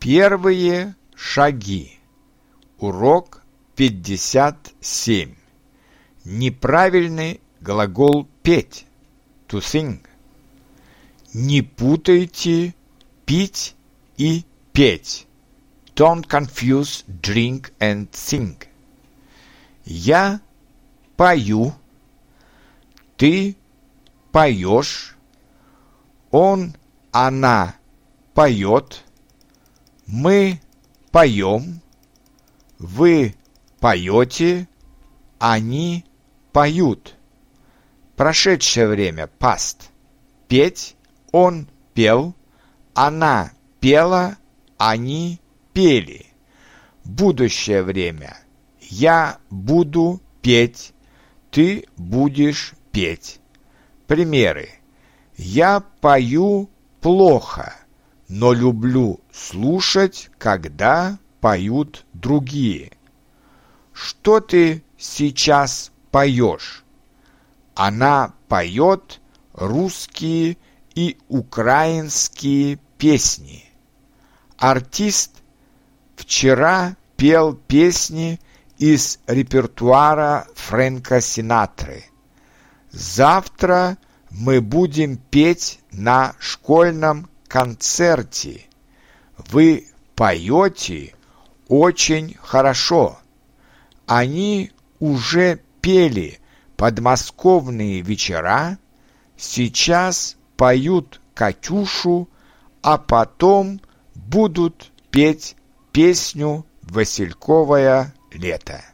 Первые шаги. Урок 57. Неправильный глагол петь. To sing. Не путайте пить и петь. Don't confuse drink and sing. Я пою. Ты поешь. Он, она поет. Мы поем. Вы поете. Они поют. Прошедшее время past. Петь. Он пел. Она пела. Они пели. Будущее время. Я буду петь. Ты будешь петь. Примеры. Я пою плохо, но люблю слушать, когда поют другие. Что ты сейчас поешь? Она поет русские и украинские песни. Артист вчера пел песни из репертуара Фрэнка Синатры. Завтра мы будем петь на школьном концерте. Вы поете очень хорошо. Они уже пели подмосковные вечера, сейчас поют «Катюшу», а потом будут петь песню «Васильковое лето».